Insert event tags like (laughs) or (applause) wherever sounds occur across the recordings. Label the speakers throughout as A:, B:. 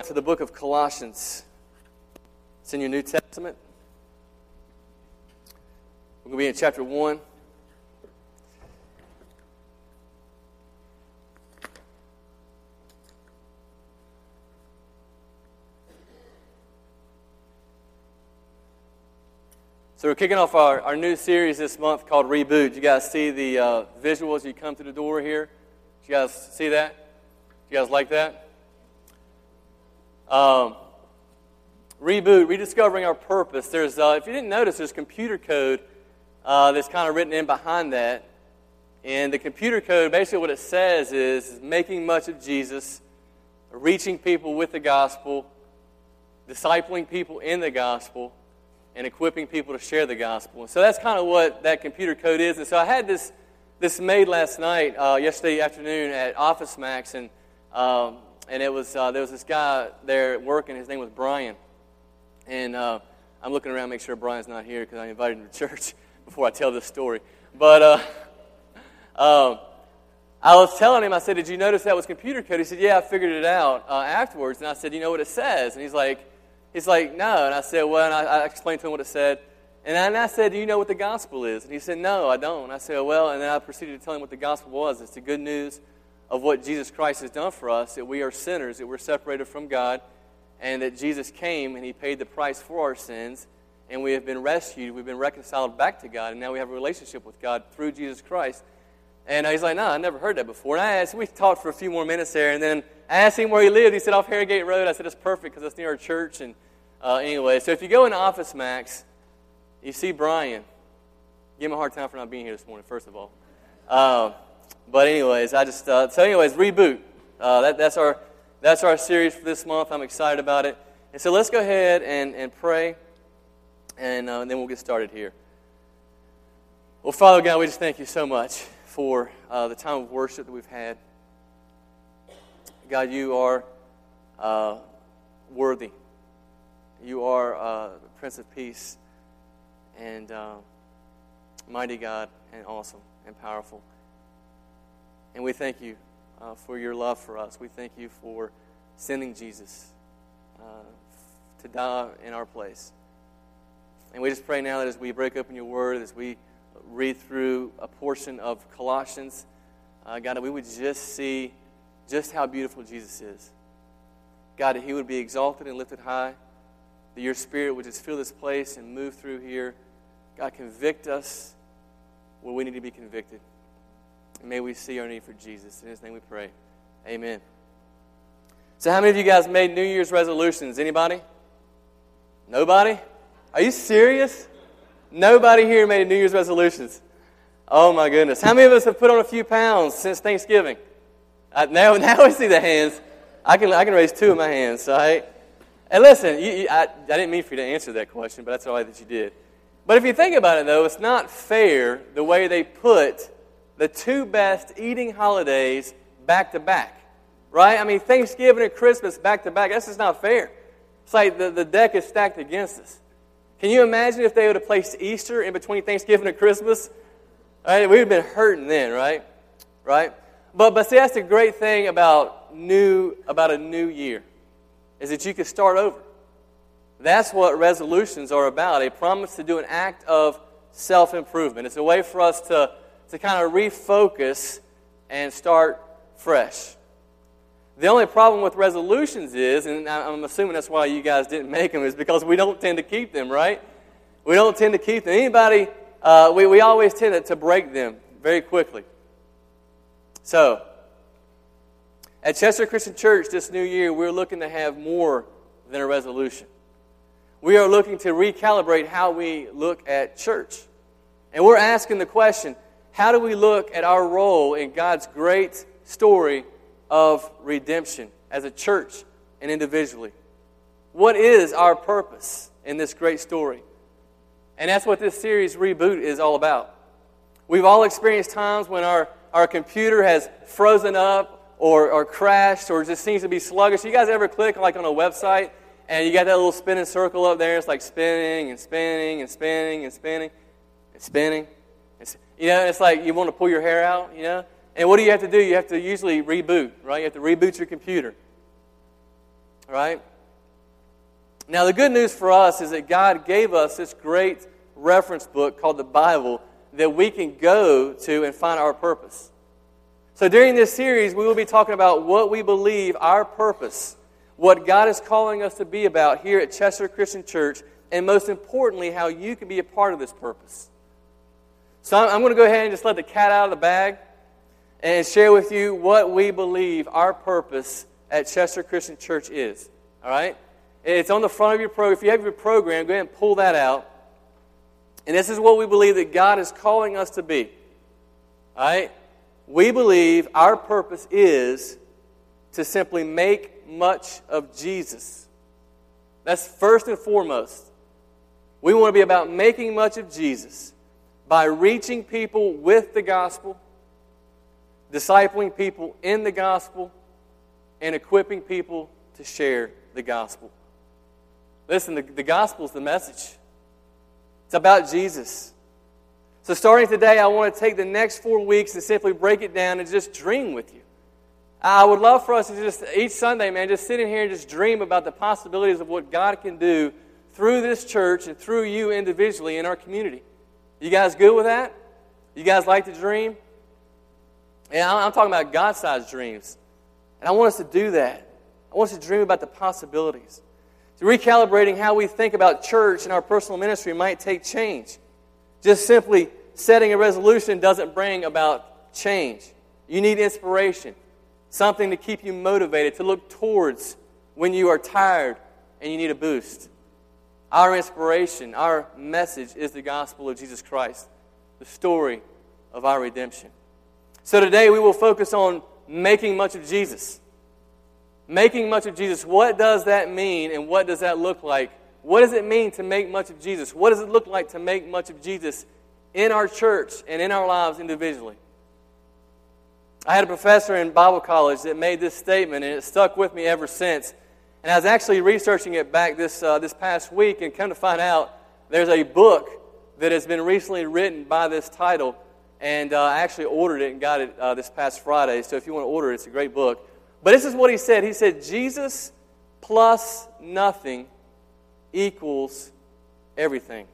A: to the book of Colossians. It's in your New Testament. We're going to be in chapter 1. So we're kicking off our, our new series this month called Reboot. You guys see the uh, visuals you come through the door here? You guys see that? You guys like that? Um, reboot, rediscovering our purpose. There's, uh, if you didn't notice, there's computer code uh, that's kind of written in behind that. And the computer code, basically what it says is making much of Jesus, reaching people with the gospel, discipling people in the gospel, and equipping people to share the gospel. And so that's kind of what that computer code is. And so I had this, this made last night, uh, yesterday afternoon at Office Max, and um, and it was uh, there was this guy there working. His name was Brian, and uh, I'm looking around to make sure Brian's not here because I invited him to (laughs) church before I tell this story. But uh, (laughs) um, I was telling him, I said, "Did you notice that was computer code?" He said, "Yeah, I figured it out uh, afterwards." And I said, "You know what it says?" And he's like, "He's like, no." And I said, "Well," and I, I explained to him what it said. And I, I said, Do you know what the gospel is? And he said, No, I don't. And I said, Well, and then I proceeded to tell him what the gospel was. It's the good news of what Jesus Christ has done for us that we are sinners, that we're separated from God, and that Jesus came and He paid the price for our sins, and we have been rescued, we've been reconciled back to God, and now we have a relationship with God through Jesus Christ. And he's like, No, I never heard that before. And I asked, we talked for a few more minutes there, and then I asked him where he lived. He said, Off Harrowgate Road. I said, It's perfect because it's near our church. And uh, anyway, so if you go into Office Max, you see Brian. Give him a hard time for not being here this morning, first of all. Uh, but anyways, I just uh, so anyways, reboot. Uh, that, that's our that's our series for this month. I'm excited about it. And so let's go ahead and, and pray, and, uh, and then we'll get started here. Well, Father God, we just thank you so much for uh, the time of worship that we've had. God, you are uh, worthy. You are uh, the Prince of Peace, and mighty God, and awesome and powerful. And we thank you uh, for your love for us. We thank you for sending Jesus uh, to die in our place. And we just pray now that as we break open your word, as we read through a portion of Colossians, uh, God, that we would just see just how beautiful Jesus is. God, that he would be exalted and lifted high, that your spirit would just fill this place and move through here. God, convict us where we need to be convicted. And may we see our need for Jesus. In his name we pray. Amen. So, how many of you guys made New Year's resolutions? Anybody? Nobody? Are you serious? Nobody here made New Year's resolutions. Oh my goodness. How many of us have put on a few pounds since Thanksgiving? Uh, now, (laughs) now I see the hands. I can, I can raise two of my hands, right? And listen, you, you, I, I didn't mean for you to answer that question, but that's all right that you did. But if you think about it, though, it's not fair the way they put the two best eating holidays back to back. Right? I mean, Thanksgiving and Christmas back to back. That's just not fair. It's like the, the deck is stacked against us. Can you imagine if they would have placed Easter in between Thanksgiving and Christmas? Right? We'd have been hurting then, right? Right? But, but see, that's the great thing about new about a new year, is that you can start over. That's what resolutions are about a promise to do an act of self improvement. It's a way for us to to kind of refocus and start fresh. The only problem with resolutions is, and I'm assuming that's why you guys didn't make them, is because we don't tend to keep them, right? We don't tend to keep them. Anybody, uh, we, we always tend to break them very quickly. So, at Chester Christian Church this new year, we're looking to have more than a resolution. We are looking to recalibrate how we look at church. And we're asking the question how do we look at our role in God's great story of redemption as a church and individually? What is our purpose in this great story? And that's what this series, Reboot, is all about. We've all experienced times when our, our computer has frozen up or, or crashed or just seems to be sluggish. You guys ever click like on a website and you got that little spinning circle up there? It's like spinning and spinning and spinning and spinning and spinning. You know, it's like you want to pull your hair out, you know? And what do you have to do? You have to usually reboot, right? You have to reboot your computer. right? Now, the good news for us is that God gave us this great reference book called the Bible that we can go to and find our purpose. So, during this series, we will be talking about what we believe our purpose, what God is calling us to be about here at Chester Christian Church, and most importantly, how you can be a part of this purpose. So, I'm going to go ahead and just let the cat out of the bag and share with you what we believe our purpose at Chester Christian Church is. All right? It's on the front of your program. If you have your program, go ahead and pull that out. And this is what we believe that God is calling us to be. All right? We believe our purpose is to simply make much of Jesus. That's first and foremost. We want to be about making much of Jesus by reaching people with the gospel, discipling people in the gospel, and equipping people to share the gospel. Listen, the, the gospel is the message. It's about Jesus. So, starting today, I want to take the next four weeks and simply break it down and just dream with you. I would love for us to just, each Sunday, man, just sit in here and just dream about the possibilities of what God can do through this church and through you individually in our community. You guys good with that? You guys like to dream? Yeah, I'm talking about God sized dreams. And I want us to do that. I want us to dream about the possibilities. So recalibrating how we think about church and our personal ministry might take change. Just simply setting a resolution doesn't bring about change. You need inspiration, something to keep you motivated, to look towards when you are tired and you need a boost. Our inspiration, our message is the gospel of Jesus Christ, the story of our redemption. So today we will focus on making much of Jesus. Making much of Jesus. What does that mean and what does that look like? What does it mean to make much of Jesus? What does it look like to make much of Jesus in our church and in our lives individually? I had a professor in Bible college that made this statement, and it stuck with me ever since. And I was actually researching it back this, uh, this past week, and come to find out there's a book that has been recently written by this title. And uh, I actually ordered it and got it uh, this past Friday. So if you want to order it, it's a great book. But this is what he said He said, Jesus plus nothing equals everything.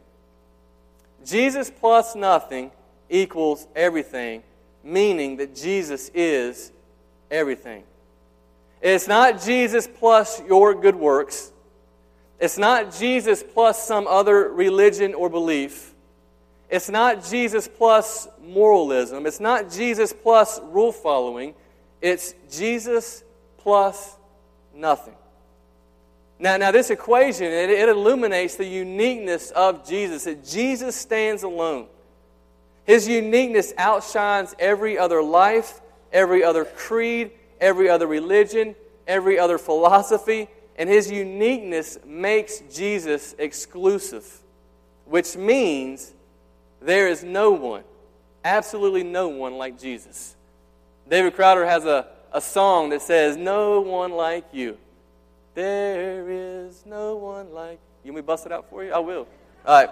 A: Jesus plus nothing equals everything, meaning that Jesus is everything. It's not Jesus plus your good works. It's not Jesus plus some other religion or belief. It's not Jesus plus moralism. It's not Jesus plus rule following. It's Jesus plus nothing. Now, now this equation, it, it illuminates the uniqueness of Jesus, that Jesus stands alone. His uniqueness outshines every other life, every other creed, every other religion, every other philosophy, and his uniqueness makes Jesus exclusive, which means there is no one, absolutely no one like Jesus. David Crowder has a, a song that says, No one like you. There is no one like you. Want me bust it out for you? I will. All right.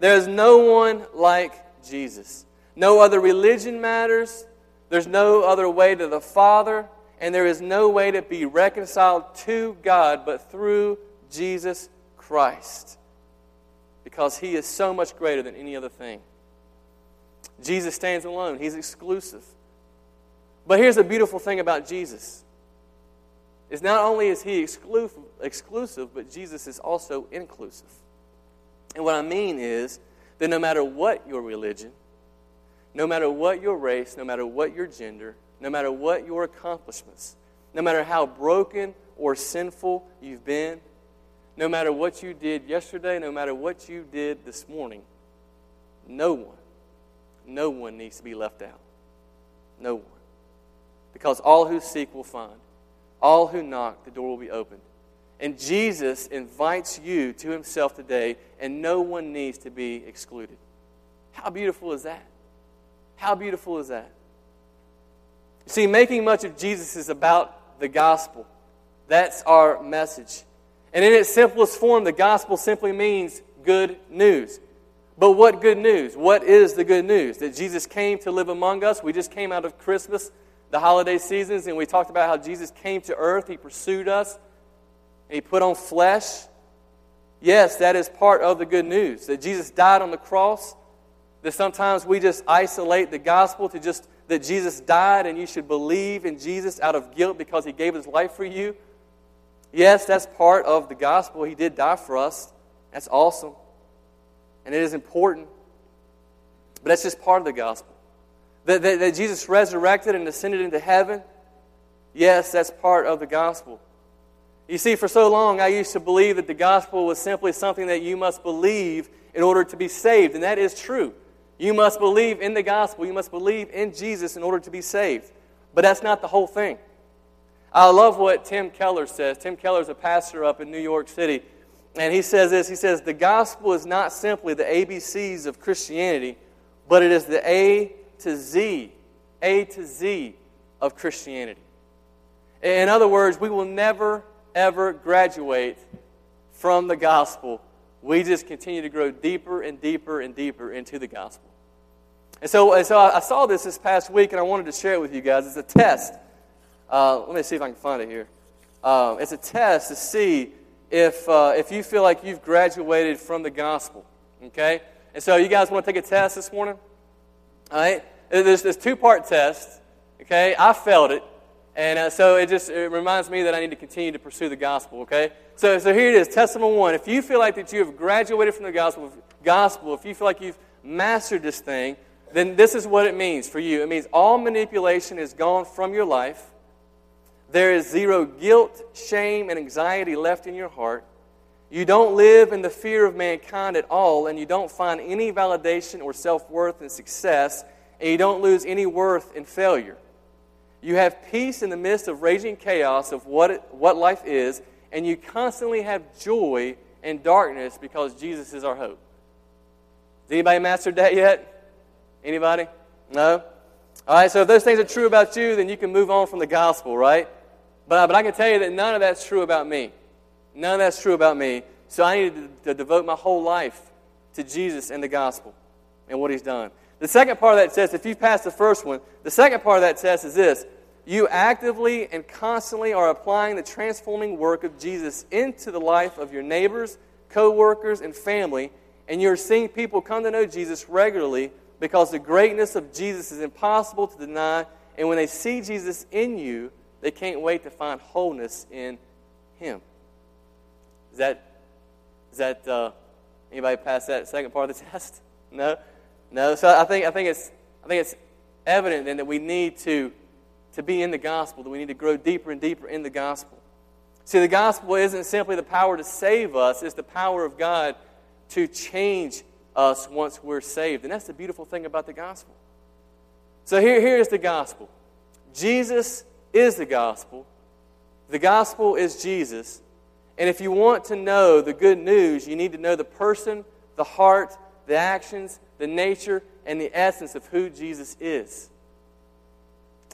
A: There's no one like Jesus. No other religion matters. There's no other way to the Father. And there is no way to be reconciled to God but through Jesus Christ. Because he is so much greater than any other thing. Jesus stands alone, he's exclusive. But here's the beautiful thing about Jesus. Is not only is he exclusive, exclusive, but Jesus is also inclusive. And what I mean is that no matter what your religion, no matter what your race, no matter what your gender, no matter what your accomplishments, no matter how broken or sinful you've been, no matter what you did yesterday, no matter what you did this morning, no one, no one needs to be left out. No one. Because all who seek will find, all who knock, the door will be opened. And Jesus invites you to himself today, and no one needs to be excluded. How beautiful is that? How beautiful is that? See, making much of Jesus is about the gospel. That's our message. And in its simplest form, the gospel simply means good news. But what good news? What is the good news? That Jesus came to live among us. We just came out of Christmas the holiday seasons, and we talked about how Jesus came to earth, He pursued us, and he put on flesh. Yes, that is part of the good news that Jesus died on the cross. That sometimes we just isolate the gospel to just that Jesus died and you should believe in Jesus out of guilt because he gave his life for you. Yes, that's part of the gospel. He did die for us. That's awesome. And it is important. But that's just part of the gospel. That, that, that Jesus resurrected and ascended into heaven. Yes, that's part of the gospel. You see, for so long, I used to believe that the gospel was simply something that you must believe in order to be saved, and that is true. You must believe in the gospel, you must believe in Jesus in order to be saved. But that's not the whole thing. I love what Tim Keller says. Tim Keller is a pastor up in New York City, and he says this He says, The gospel is not simply the ABCs of Christianity, but it is the A to Z, A to Z of Christianity. In other words, we will never ever graduate from the gospel. We just continue to grow deeper and deeper and deeper into the gospel. And so, and so I saw this this past week, and I wanted to share it with you guys. It's a test. Uh, let me see if I can find it here. Um, it's a test to see if, uh, if you feel like you've graduated from the gospel. Okay? And so, you guys want to take a test this morning? All right? There's this two part test. Okay? I failed it. And uh, so it just it reminds me that I need to continue to pursue the gospel, okay? So, so here it is, test number one. If you feel like that you have graduated from the gospel, gospel, if you feel like you've mastered this thing, then this is what it means for you. It means all manipulation is gone from your life. There is zero guilt, shame, and anxiety left in your heart. You don't live in the fear of mankind at all, and you don't find any validation or self worth in success, and you don't lose any worth in failure. You have peace in the midst of raging chaos of what, it, what life is, and you constantly have joy in darkness because Jesus is our hope. Has anybody mastered that yet? Anybody? No? All right, so if those things are true about you, then you can move on from the gospel, right? But, but I can tell you that none of that's true about me. None of that's true about me. So I need to, to devote my whole life to Jesus and the gospel and what he's done. The second part of that test, if you've passed the first one, the second part of that test is this you actively and constantly are applying the transforming work of Jesus into the life of your neighbors, co workers, and family, and you're seeing people come to know Jesus regularly because the greatness of Jesus is impossible to deny, and when they see Jesus in you, they can't wait to find wholeness in Him. Is that, is that uh, anybody pass that second part of the (laughs) test? No? No, so I think, I think, it's, I think it's evident then that we need to, to be in the gospel, that we need to grow deeper and deeper in the gospel. See, the gospel isn't simply the power to save us, it's the power of God to change us once we're saved. And that's the beautiful thing about the gospel. So here, here is the gospel Jesus is the gospel, the gospel is Jesus. And if you want to know the good news, you need to know the person, the heart, the actions, the nature, and the essence of who Jesus is.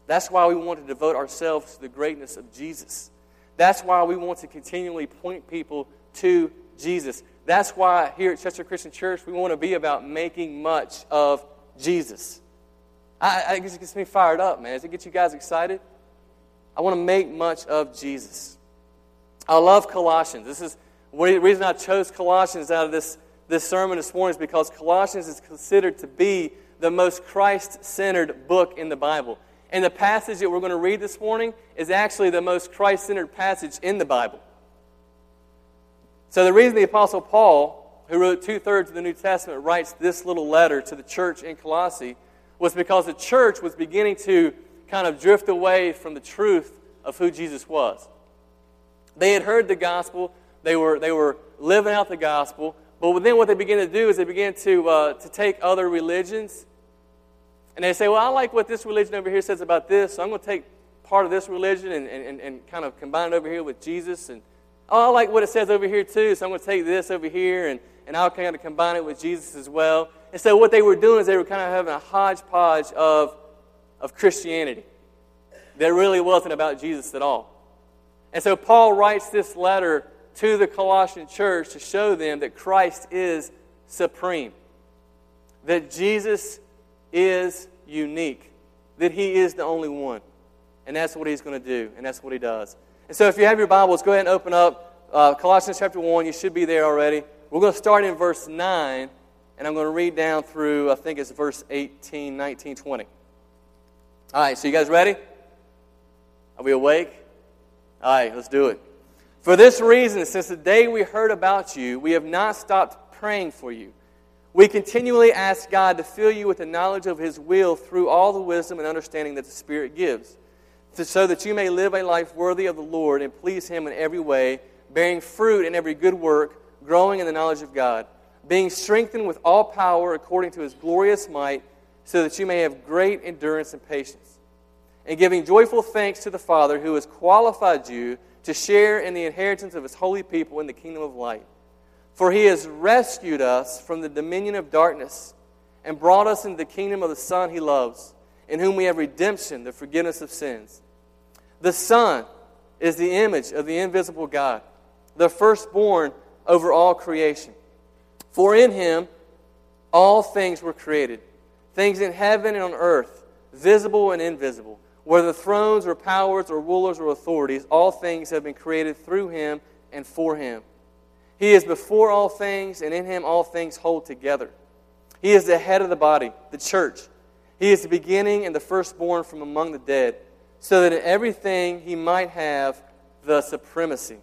A: That's why we want to devote ourselves to the greatness of Jesus. That's why we want to continually point people to Jesus. That's why here at Chester Christian Church, we want to be about making much of Jesus. I, I, it gets me fired up, man. Does it get you guys excited? I want to make much of Jesus. I love Colossians. This is the reason I chose Colossians out of this this sermon this morning is because Colossians is considered to be the most Christ centered book in the Bible. And the passage that we're going to read this morning is actually the most Christ centered passage in the Bible. So, the reason the Apostle Paul, who wrote two thirds of the New Testament, writes this little letter to the church in Colossae was because the church was beginning to kind of drift away from the truth of who Jesus was. They had heard the gospel, they were, they were living out the gospel, but then what they begin to do is they begin to, uh, to take other religions and they say, well, I like what this religion over here says about this, so I'm going to take part of this religion and, and, and kind of combine it over here with Jesus. And oh, I like what it says over here too, so I'm going to take this over here and, and I'll kind of combine it with Jesus as well. And so what they were doing is they were kind of having a hodgepodge of, of Christianity that really wasn't about Jesus at all. And so Paul writes this letter to the Colossian church to show them that Christ is supreme, that Jesus is unique, that he is the only one. And that's what he's going to do, and that's what he does. And so if you have your Bibles, go ahead and open up uh, Colossians chapter 1. You should be there already. We're going to start in verse 9, and I'm going to read down through, I think it's verse 18, 19, 20. All right, so you guys ready? Are we awake? All right, let's do it. For this reason, since the day we heard about you, we have not stopped praying for you. We continually ask God to fill you with the knowledge of His will through all the wisdom and understanding that the Spirit gives, so that you may live a life worthy of the Lord and please Him in every way, bearing fruit in every good work, growing in the knowledge of God, being strengthened with all power according to His glorious might, so that you may have great endurance and patience, and giving joyful thanks to the Father who has qualified you to share in the inheritance of His holy people in the kingdom of light. For he has rescued us from the dominion of darkness and brought us into the kingdom of the Son he loves, in whom we have redemption, the forgiveness of sins. The Son is the image of the invisible God, the firstborn over all creation. For in him all things were created, things in heaven and on earth, visible and invisible. Whether thrones or powers or rulers or authorities, all things have been created through him and for him. He is before all things, and in him all things hold together. He is the head of the body, the church. He is the beginning and the firstborn from among the dead, so that in everything he might have the supremacy.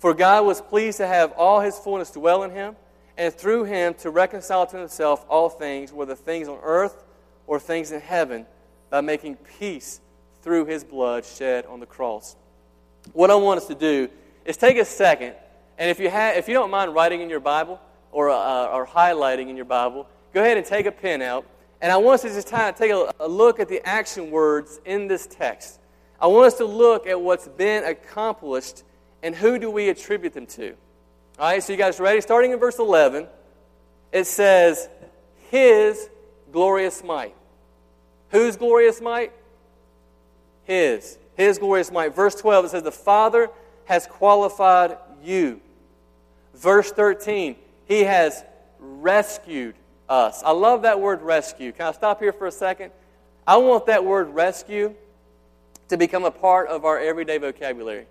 A: For God was pleased to have all his fullness dwell in him, and through him to reconcile to himself all things, whether things on earth or things in heaven, by making peace through his blood shed on the cross. What I want us to do is take a second and if you, have, if you don't mind writing in your Bible or, uh, or highlighting in your Bible, go ahead and take a pen out. And I want us to just kind of take a, a look at the action words in this text. I want us to look at what's been accomplished and who do we attribute them to. All right, so you guys ready? Starting in verse 11, it says, His glorious might. Whose glorious might? His. His glorious might. Verse 12, it says, The Father has qualified you. Verse 13, He has rescued us. I love that word rescue. Can I stop here for a second? I want that word rescue to become a part of our everyday vocabulary.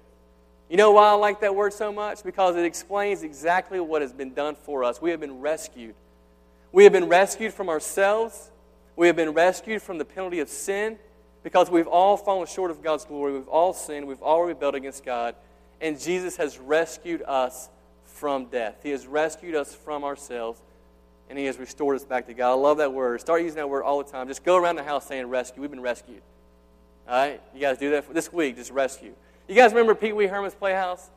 A: You know why I like that word so much? Because it explains exactly what has been done for us. We have been rescued. We have been rescued from ourselves. We have been rescued from the penalty of sin because we've all fallen short of God's glory. We've all sinned. We've all rebelled against God. And Jesus has rescued us from death. He has rescued us from ourselves, and He has restored us back to God. I love that word. Start using that word all the time. Just go around the house saying rescue. We've been rescued. All right? You guys do that for, this week, just rescue. You guys remember Pee Wee Herman's Playhouse?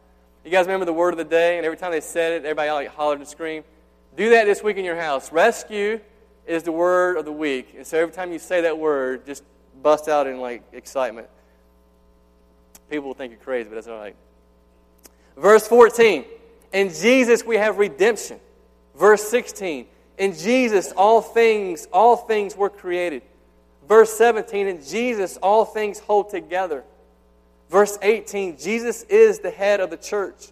A: You guys remember the word of the day, and every time they said it, everybody like hollered and screamed? Do that this week in your house. Rescue is the word of the week. And so every time you say that word, just bust out in like excitement. People will think you're crazy, but that's all right. Verse 14. In Jesus we have redemption. Verse 16, in Jesus all things, all things were created. Verse 17, in Jesus all things hold together. Verse 18, Jesus is the head of the church.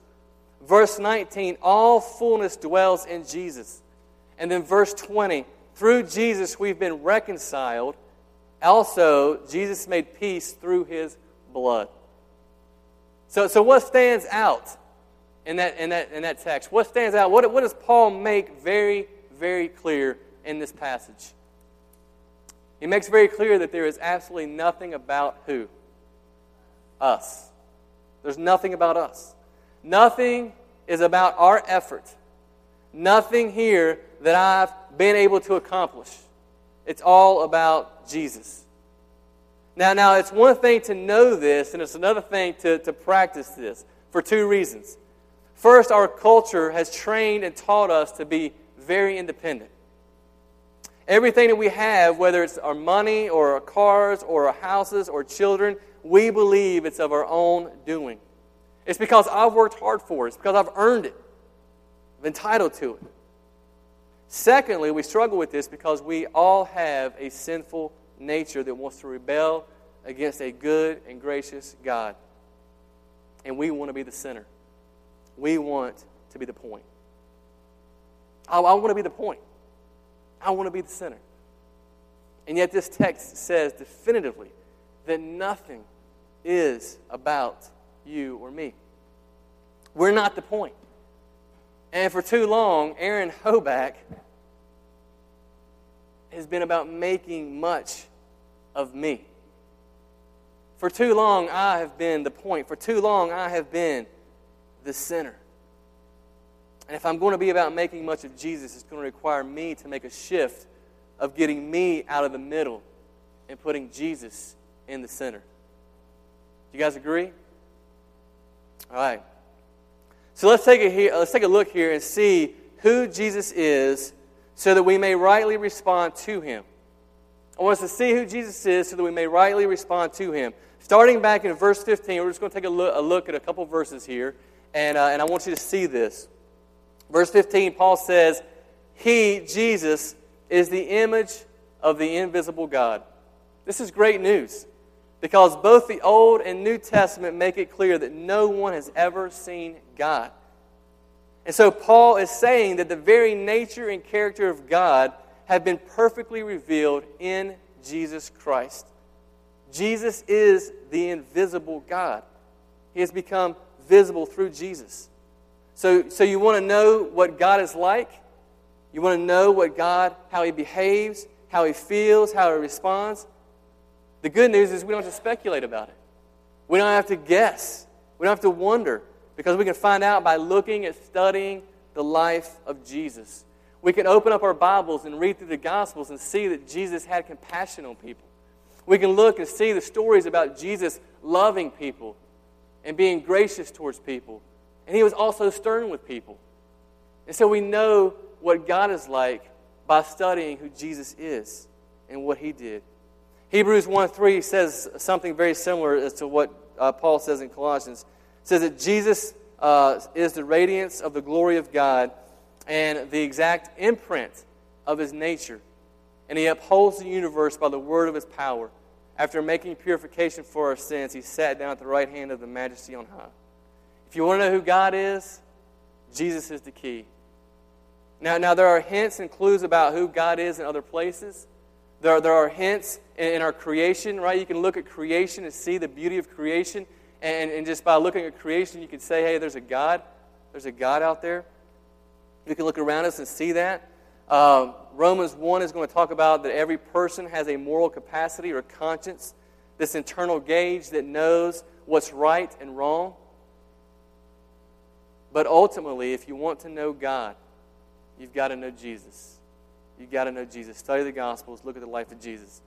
A: Verse 19, all fullness dwells in Jesus. And then verse 20, through Jesus we've been reconciled. Also, Jesus made peace through his blood. So, so what stands out in that, in that, in that text? What stands out? What, what does Paul make very, very clear in this passage? He makes very clear that there is absolutely nothing about who? Us. There's nothing about us. Nothing is about our effort. Nothing here that I've been able to accomplish. It's all about Jesus. Now, now it's one thing to know this, and it's another thing to, to practice this for two reasons. First, our culture has trained and taught us to be very independent. Everything that we have, whether it's our money or our cars or our houses or children, we believe it's of our own doing. It's because I've worked hard for it, it's because I've earned it, I'm entitled to it. Secondly, we struggle with this because we all have a sinful nature that wants to rebel against a good and gracious God. And we want to be the center. We want to be the point. I, I want to be the point. I want to be the center. And yet, this text says definitively that nothing is about you or me. We're not the point. And for too long, Aaron Hoback has been about making much of me. For too long, I have been the point. For too long, I have been the center. And if I'm going to be about making much of Jesus, it's going to require me to make a shift of getting me out of the middle and putting Jesus in the center. Do you guys agree? All right. So let's take a, let's take a look here and see who Jesus is so that we may rightly respond to him. I want us to see who Jesus is so that we may rightly respond to him. Starting back in verse 15, we're just going to take a look, a look at a couple verses here, and, uh, and I want you to see this. Verse 15, Paul says, He, Jesus, is the image of the invisible God. This is great news because both the Old and New Testament make it clear that no one has ever seen God. And so Paul is saying that the very nature and character of God have been perfectly revealed in Jesus Christ. Jesus is the invisible God. He has become visible through Jesus. So, so you want to know what God is like? You want to know what God, how He behaves, how He feels, how He responds? The good news is we don't have to speculate about it. We don't have to guess. We don't have to wonder because we can find out by looking at studying the life of Jesus. We can open up our Bibles and read through the Gospels and see that Jesus had compassion on people. We can look and see the stories about Jesus loving people and being gracious towards people. And he was also stern with people. And so we know what God is like by studying who Jesus is and what he did. Hebrews 1 3 says something very similar as to what uh, Paul says in Colossians. It says that Jesus uh, is the radiance of the glory of God and the exact imprint of his nature. And he upholds the universe by the word of his power. After making purification for our sins, he sat down at the right hand of the majesty on high. If you want to know who God is, Jesus is the key. Now, now there are hints and clues about who God is in other places. There are, there are hints in, in our creation, right? You can look at creation and see the beauty of creation. And, and just by looking at creation, you can say, hey, there's a God. There's a God out there. You can look around us and see that. Uh, Romans 1 is going to talk about that every person has a moral capacity or conscience, this internal gauge that knows what's right and wrong. But ultimately, if you want to know God, you've got to know Jesus. You've got to know Jesus. Study the Gospels, look at the life of Jesus.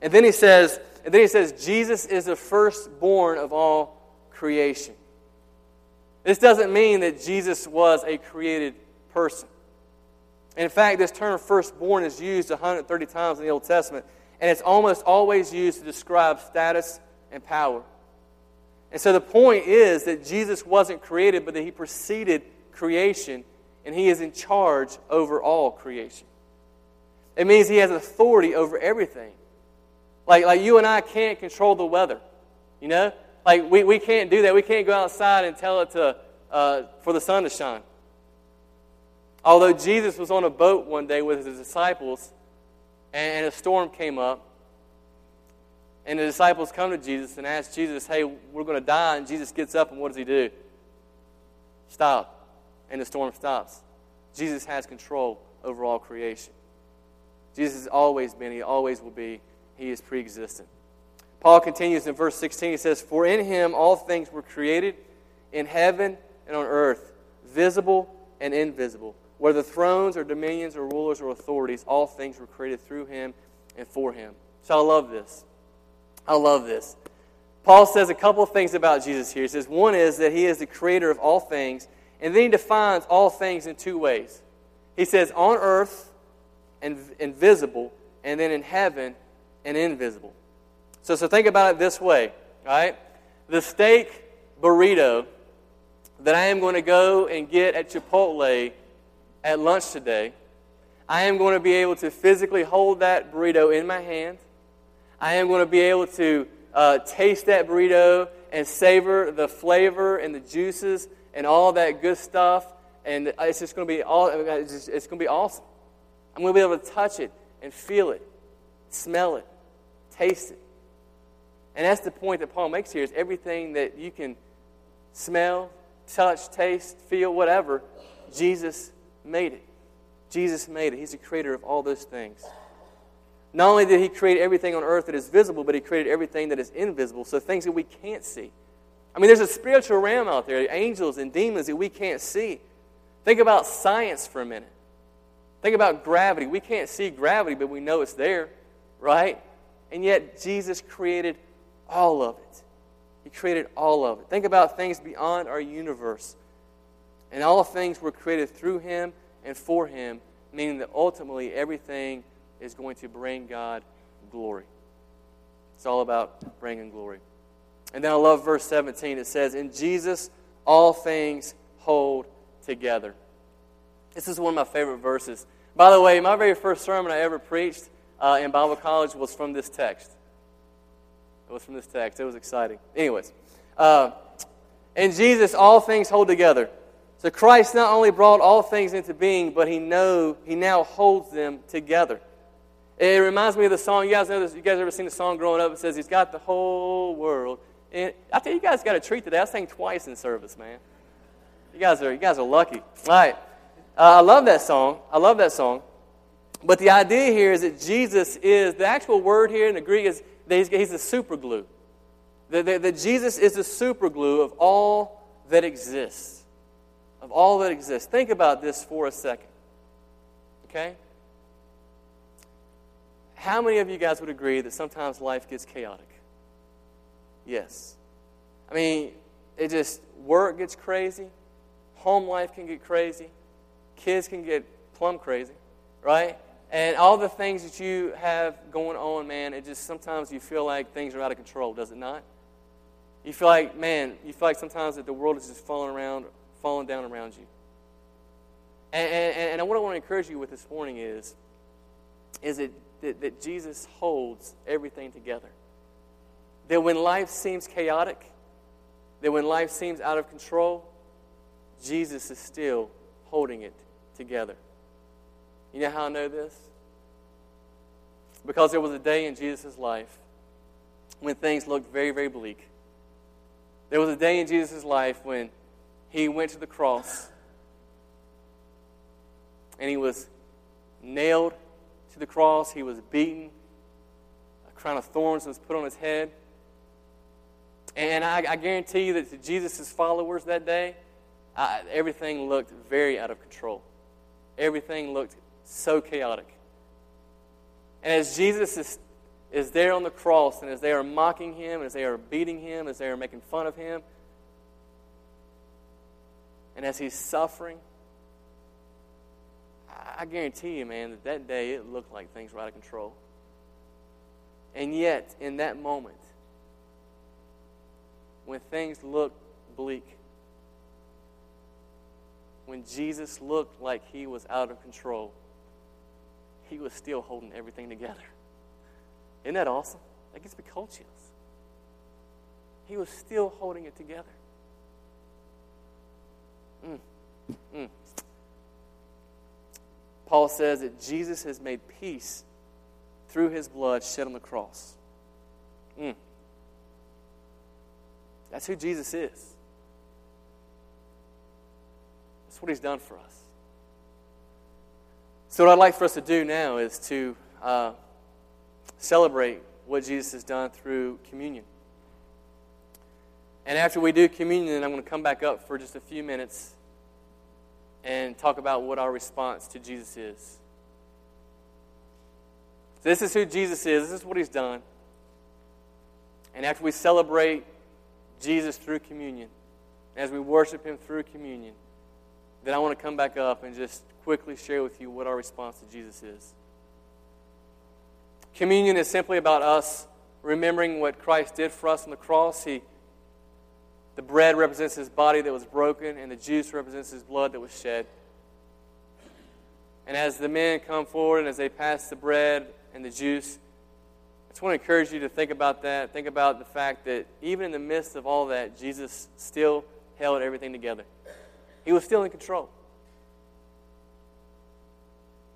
A: And then he says, and then he says, Jesus is the firstborn of all creation. This doesn't mean that Jesus was a created person. In fact, this term firstborn is used 130 times in the Old Testament, and it's almost always used to describe status and power. And so the point is that Jesus wasn't created, but that he preceded creation, and he is in charge over all creation. It means he has authority over everything. Like, like you and I can't control the weather, you know? Like, we, we can't do that. We can't go outside and tell it to, uh, for the sun to shine. Although Jesus was on a boat one day with his disciples, and a storm came up, and the disciples come to Jesus and ask Jesus, Hey, we're going to die. And Jesus gets up, and what does he do? Stop. And the storm stops. Jesus has control over all creation. Jesus has always been, he always will be, he is pre existent. Paul continues in verse 16. He says, For in him all things were created, in heaven and on earth, visible and invisible whether thrones or dominions or rulers or authorities, all things were created through him and for him. So I love this. I love this. Paul says a couple of things about Jesus here. He says, one is that he is the creator of all things, and then he defines all things in two ways. He says, on earth and invisible, and then in heaven and invisible. So, so think about it this way, right? The steak burrito that I am going to go and get at Chipotle at lunch today, I am going to be able to physically hold that burrito in my hand. I am going to be able to uh, taste that burrito and savor the flavor and the juices and all that good stuff. And it's just going to be all. It's, just, it's going to be awesome. I'm going to be able to touch it and feel it, smell it, taste it. And that's the point that Paul makes here: is everything that you can smell, touch, taste, feel, whatever, Jesus made it. Jesus made it. He's the creator of all those things. Not only did he create everything on earth that is visible, but he created everything that is invisible, so things that we can't see. I mean, there's a spiritual realm out there, angels and demons that we can't see. Think about science for a minute. Think about gravity. We can't see gravity, but we know it's there, right? And yet, Jesus created all of it. He created all of it. Think about things beyond our universe. And all things were created through Him and for Him, meaning that ultimately everything is going to bring God glory. It's all about bringing glory. And then I love verse 17. It says, In Jesus, all things hold together. This is one of my favorite verses. By the way, my very first sermon I ever preached uh, in Bible college was from this text. It was from this text. It was exciting. Anyways, uh, in Jesus, all things hold together. So Christ not only brought all things into being, but he know he now holds them together. It reminds me of the song. You guys know this? You guys ever seen the song growing up? It says, "He's got the whole world." And I tell you, you guys got a treat today. I sang twice in service, man. You guys are you guys are lucky. All right, uh, I love that song. I love that song. But the idea here is that Jesus is the actual word here in the Greek is that he's, he's the super glue. That, that, that Jesus is the super glue of all that exists. Of all that exists. Think about this for a second. Okay? How many of you guys would agree that sometimes life gets chaotic? Yes. I mean, it just, work gets crazy, home life can get crazy, kids can get plumb crazy, right? And all the things that you have going on, man, it just sometimes you feel like things are out of control, does it not? You feel like, man, you feel like sometimes that the world is just falling around, falling down around you. And, and, and what I want to encourage you with this morning is, is that that, that Jesus holds everything together. That when life seems chaotic, that when life seems out of control, Jesus is still holding it together. You know how I know this? Because there was a day in Jesus' life when things looked very, very bleak. There was a day in Jesus' life when he went to the cross and he was nailed to the cross. He was beaten. A crown of thorns was put on his head. And I, I guarantee you that to Jesus' followers that day, I, everything looked very out of control. Everything looked so chaotic. And as Jesus is, is there on the cross, and as they are mocking him, as they are beating him, as they are making fun of him, and as he's suffering, I guarantee you, man, that that day it looked like things were out of control. And yet, in that moment, when things looked bleak, when Jesus looked like he was out of control, he was still holding everything together. Isn't that awesome? That gets me cold chills. He was still holding it together. Mm. Mm. Paul says that Jesus has made peace through his blood shed on the cross. Mm. That's who Jesus is. That's what he's done for us. So, what I'd like for us to do now is to uh, celebrate what Jesus has done through communion. And after we do communion, I'm going to come back up for just a few minutes and talk about what our response to Jesus is. This is who Jesus is, this is what he's done. And after we celebrate Jesus through communion, as we worship him through communion, then I want to come back up and just quickly share with you what our response to Jesus is. Communion is simply about us remembering what Christ did for us on the cross. He the bread represents his body that was broken, and the juice represents his blood that was shed. And as the men come forward and as they pass the bread and the juice, I just want to encourage you to think about that. Think about the fact that even in the midst of all that, Jesus still held everything together. He was still in control.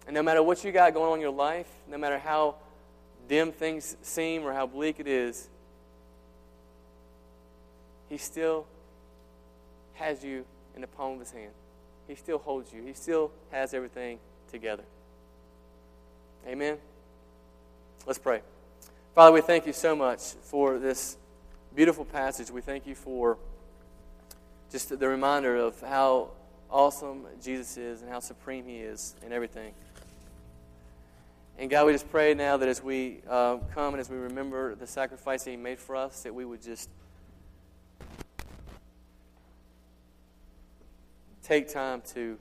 A: And no matter what you got going on in your life, no matter how dim things seem or how bleak it is, he still has you in the palm of his hand. He still holds you. He still has everything together. Amen. Let's pray. Father, we thank you so much for this beautiful passage. We thank you for just the reminder of how awesome Jesus is and how supreme he is in everything. And God, we just pray now that as we uh, come and as we remember the sacrifice that he made for us, that we would just take time to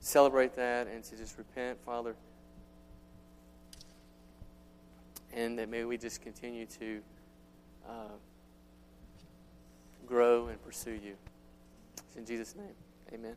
A: celebrate that and to just repent, Father. And that may we just continue to uh, grow and pursue you. It's in Jesus' name, amen.